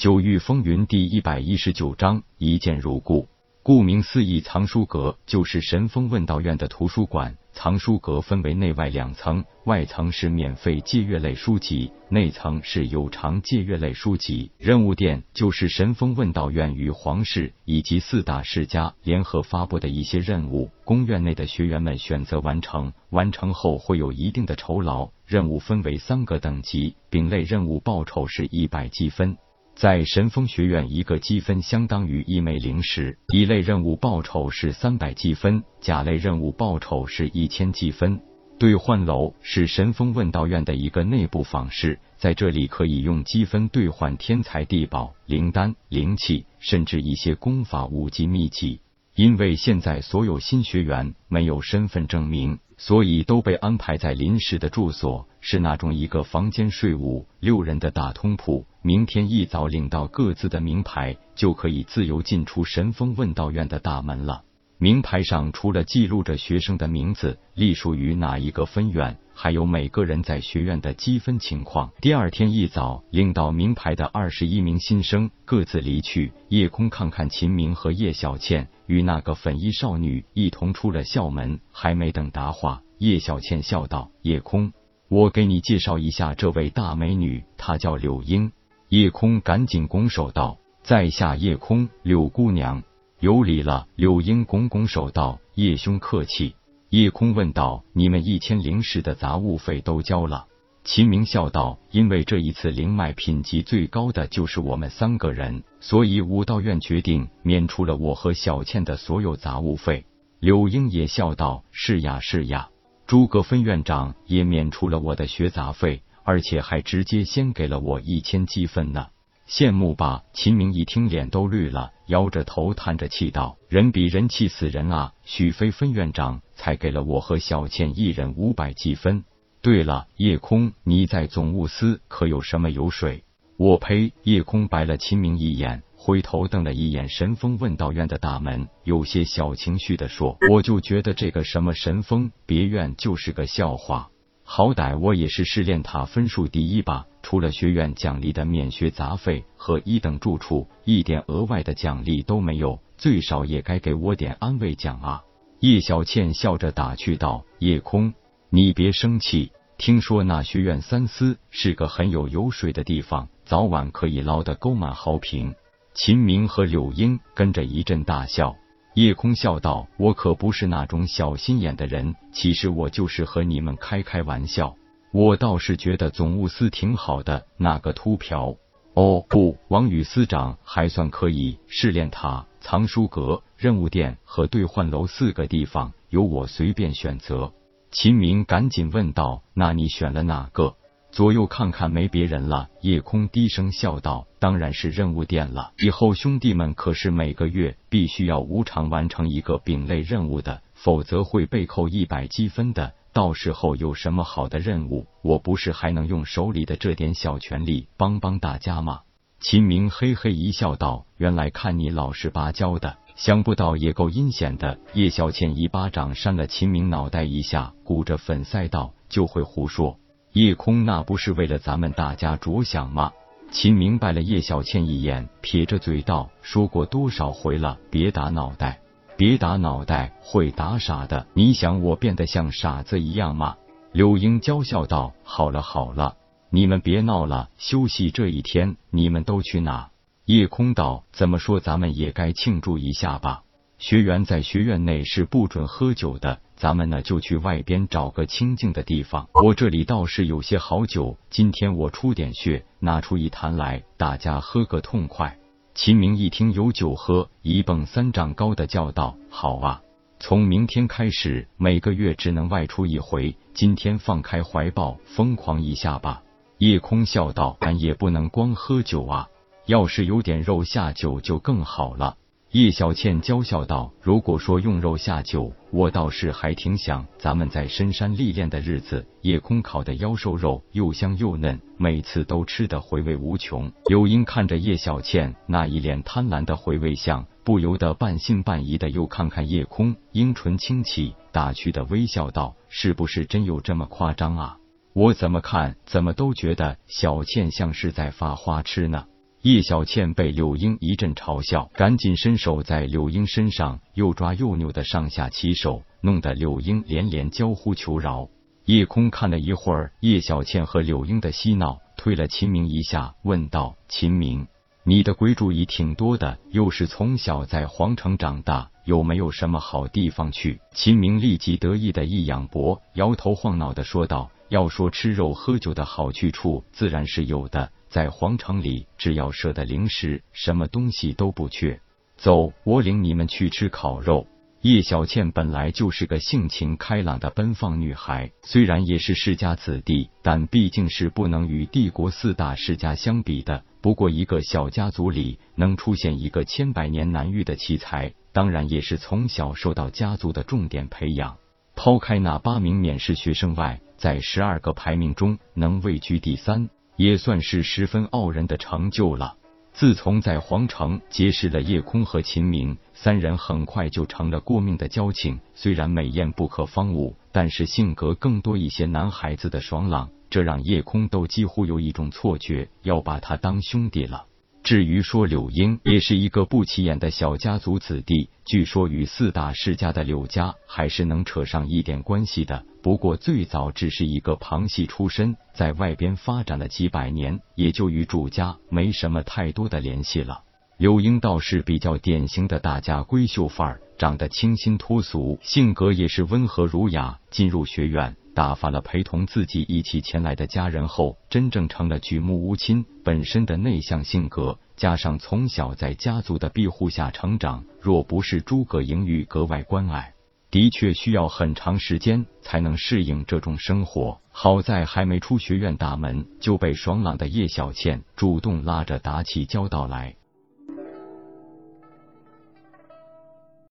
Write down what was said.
九域风云第一百一十九章一见如故。顾名思义，藏书阁就是神风问道院的图书馆。藏书阁分为内外两层，外层是免费借阅类书籍，内层是有偿借阅类书籍。任务殿就是神风问道院与皇室以及四大世家联合发布的一些任务，宫院内的学员们选择完成，完成后会有一定的酬劳。任务分为三个等级，丙类任务报酬是一百积分。在神风学院，一个积分相当于一枚灵石。乙类任务报酬是三百积分，甲类任务报酬是一千积分。兑换楼是神风问道院的一个内部坊市，在这里可以用积分兑换天材地宝、灵丹、灵器，甚至一些功法武技秘籍。因为现在所有新学员没有身份证明，所以都被安排在临时的住所，是那种一个房间睡五六人的大通铺。明天一早领到各自的名牌，就可以自由进出神风问道院的大门了。名牌上除了记录着学生的名字、隶属于哪一个分院，还有每个人在学院的积分情况。第二天一早，领到名牌的二十一名新生各自离去。夜空看看秦明和叶小倩与那个粉衣少女一同出了校门，还没等答话，叶小倩笑道：“夜空，我给你介绍一下这位大美女，她叫柳英。”夜空赶紧拱手道：“在下夜空，柳姑娘。”有礼了，柳英拱拱手道：“叶兄客气。”叶空问道：“你们一千灵石的杂物费都交了？”秦明笑道：“因为这一次灵脉品级最高的就是我们三个人，所以武道院决定免除了我和小倩的所有杂物费。”柳英也笑道：“是呀，是呀。”诸葛分院长也免除了我的学杂费，而且还直接先给了我一千积分呢。羡慕吧！秦明一听，脸都绿了，摇着头叹着气道：“人比人气死人啊！许飞分院长才给了我和小倩一人五百积分。对了，夜空，你在总务司可有什么油水？”我呸！夜空白了秦明一眼，回头瞪了一眼神风问道院的大门，有些小情绪的说：“我就觉得这个什么神风别院就是个笑话。”好歹我也是试炼塔分数第一吧，除了学院奖励的免学杂费和一等住处，一点额外的奖励都没有，最少也该给我点安慰奖啊！叶小倩笑着打趣道：“夜空，你别生气，听说那学院三司是个很有油水的地方，早晚可以捞得沟满壕平。”秦明和柳英跟着一阵大笑。夜空笑道：“我可不是那种小心眼的人，其实我就是和你们开开玩笑。我倒是觉得总务司挺好的，那个秃瓢。哦不，王宇司长还算可以。试炼塔、藏书阁、任务殿和兑换楼四个地方由我随便选择。”秦明赶紧问道：“那你选了哪个？”左右看看，没别人了。夜空低声笑道：“当然是任务店了。以后兄弟们可是每个月必须要无偿完成一个丙类任务的，否则会被扣一百积分的。到时候有什么好的任务，我不是还能用手里的这点小权力帮帮大家吗？”秦明嘿嘿一笑道：“原来看你老实巴交的，想不到也够阴险的。”叶小倩一巴掌扇了秦明脑袋一下，鼓着粉腮道：“就会胡说。”夜空那不是为了咱们大家着想吗？秦明白了叶小倩一眼，撇着嘴道：“说过多少回了，别打脑袋，别打脑袋，会打傻的。你想我变得像傻子一样吗？”柳英娇笑道：“好了好了，你们别闹了，休息这一天，你们都去哪？”夜空道：“怎么说，咱们也该庆祝一下吧。学员在学院内是不准喝酒的。”咱们呢就去外边找个清静的地方。我这里倒是有些好酒，今天我出点血，拿出一坛来，大家喝个痛快。秦明一听有酒喝，一蹦三丈高的叫道：“好啊！从明天开始，每个月只能外出一回。今天放开怀抱，疯狂一下吧！”叶空笑道：“俺也不能光喝酒啊，要是有点肉下酒就更好了。”叶小倩娇笑道：“如果说用肉下酒，我倒是还挺想咱们在深山历练的日子。夜空烤的妖兽肉又香又嫩，每次都吃得回味无穷。”柳英看着叶小倩那一脸贪婪的回味相，不由得半信半疑的又看看夜空，樱唇轻启，打趣的微笑道：“是不是真有这么夸张啊？我怎么看怎么都觉得小倩像是在发花痴呢。”叶小倩被柳英一阵嘲笑，赶紧伸手在柳英身上又抓又扭的上下其手，弄得柳英连连娇呼求饶。叶空看了一会儿叶小倩和柳英的嬉闹，推了秦明一下，问道：“秦明，你的鬼主意挺多的，又是从小在皇城长大，有没有什么好地方去？”秦明立即得意的一仰脖，摇头晃脑的说道：“要说吃肉喝酒的好去处，自然是有的。”在皇城里，只要舍得零食，什么东西都不缺。走，我领你们去吃烤肉。叶小倩本来就是个性情开朗的奔放女孩，虽然也是世家子弟，但毕竟是不能与帝国四大世家相比的。不过，一个小家族里能出现一个千百年难遇的奇才，当然也是从小受到家族的重点培养。抛开那八名免试学生外，在十二个排名中能位居第三。也算是十分傲人的成就了。自从在皇城结识了叶空和秦明三人，很快就成了过命的交情。虽然美艳不可方物，但是性格更多一些男孩子的爽朗，这让叶空都几乎有一种错觉，要把他当兄弟了。至于说柳英，也是一个不起眼的小家族子弟，据说与四大世家的柳家还是能扯上一点关系的。不过最早只是一个旁系出身，在外边发展了几百年，也就与主家没什么太多的联系了。柳英倒是比较典型的大家闺秀范儿，长得清新脱俗，性格也是温和儒雅。进入学院。打发了陪同自己一起前来的家人后，真正成了举目无亲。本身的内向性格，加上从小在家族的庇护下成长，若不是诸葛莹玉格外关爱，的确需要很长时间才能适应这种生活。好在还没出学院大门，就被爽朗的叶小倩主动拉着打起交道来。